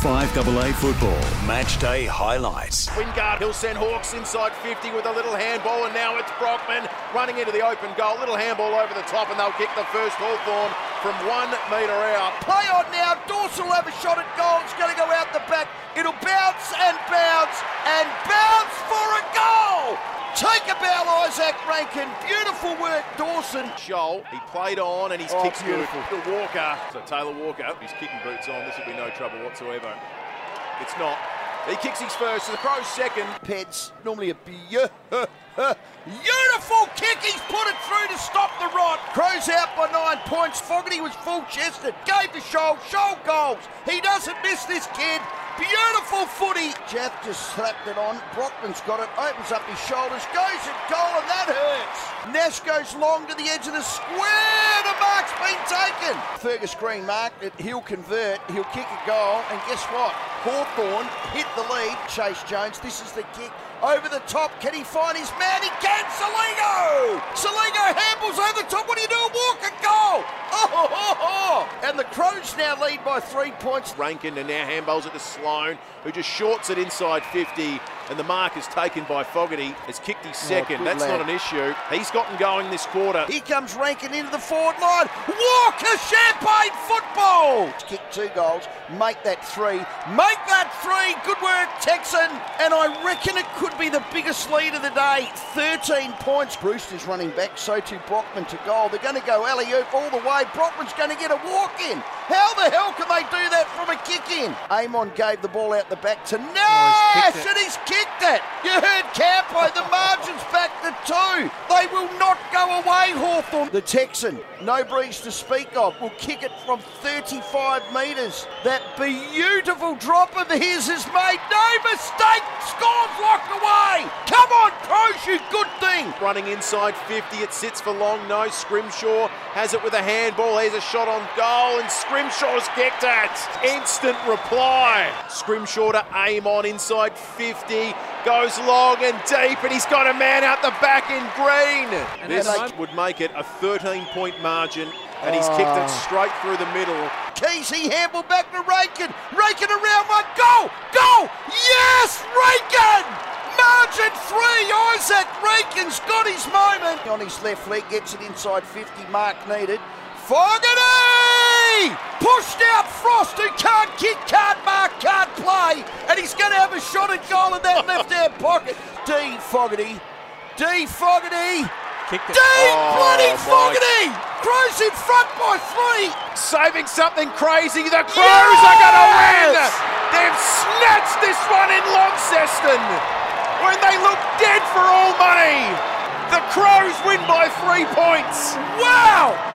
5AA football match day highlights. Wingard, he'll send Hawks inside 50 with a little handball, and now it's Brockman running into the open goal. Little handball over the top, and they'll kick the first Hawthorn from one metre out. Play on now. Dawson will have a shot at goal. It's going to go out the back. It'll bounce and bounce and bounce for a goal. Take a Rankine. Beautiful work, Dawson. Sholl, he played on and his Oh, kick's beautiful. good. To Walker, so Taylor Walker, his kicking boots on. This will be no trouble whatsoever. It's not. He kicks his first, so the Crows second. Peds, normally a beautiful kick. He's put it through to stop the rot. Crows out by nine points. Fogarty was full chested. Gave to Sholl. Sholl goals. He doesn't miss this kid. Beautiful footy. Jeff just slapped it on. Brockman's got it. Opens up his shoulders. Goes at goal, and that hurts. Nash goes long to the edge of the square. The mark's been taken. Fergus Greene marked it. He'll convert. He'll kick a goal. And guess what? Hawthorn hit the lead. Chayce Jones. This is the kick. Over the top. Can he find his man? He can. Soligo. Soligo handles over the top. What do you do? Walk a goal. Oh. And the Crows now lead by three points. Rankine and now handballs it to Sloane, who just shorts it inside 50, and the mark is taken by Fogarty. Has kicked his oh, second. good That's lad. not an issue. He's gotten going this quarter. Here comes Rankine into the forward line. Walker Champagne football. To kick two goals. Make that three. Make that three. Good work, Texan. And I reckon it could be the biggest lead of the day. 13 points. Brewster's running back. So too Brockman to goal. They're going to go alley oop all the way. Brockman's going to get a walk in. How the hell can they do that from a kick in? Amon gave the ball out the back to oh, Nash, and he's kicked it. You heard Campo. The margin's back to two. They will not go away, Hawthorn. The Texan, no breeze to speak of, will kick it from 35 metres. That beautiful drop of his is made. No mistake. Scores locked away. Come on, Crows, you good thing. Running inside 50, it sits for long. No, Scrimshaw has it with a handball. Here's a shot on goal, and Scrimshaw's kicked it. Instant reply. Scrimshaw to Amon inside 50. Goes long and deep, and he's got a man out the back in green. this would make it a 13 point margin, and he's kicked it straight through the middle. Kesey handball back to Rankine. Rankine around one. Go! Go! Yes! Rankine! Margin three. Izak Rankine's got his moment. On his left leg, gets it inside 50. Mark needed. Fogarty! Pushed out Frost, who can't kick, can't mark, can't play. And he's going to have a shot at goal in that left hand pocket. D. Fogarty. D. Fogarty. Kicked D. it. bloody Fogarty! Crows in front by three. Saving something crazy. The Crows are going to win. They've snatched this one in Launceston when they look dead for all money. The Crows win by three points. Wow!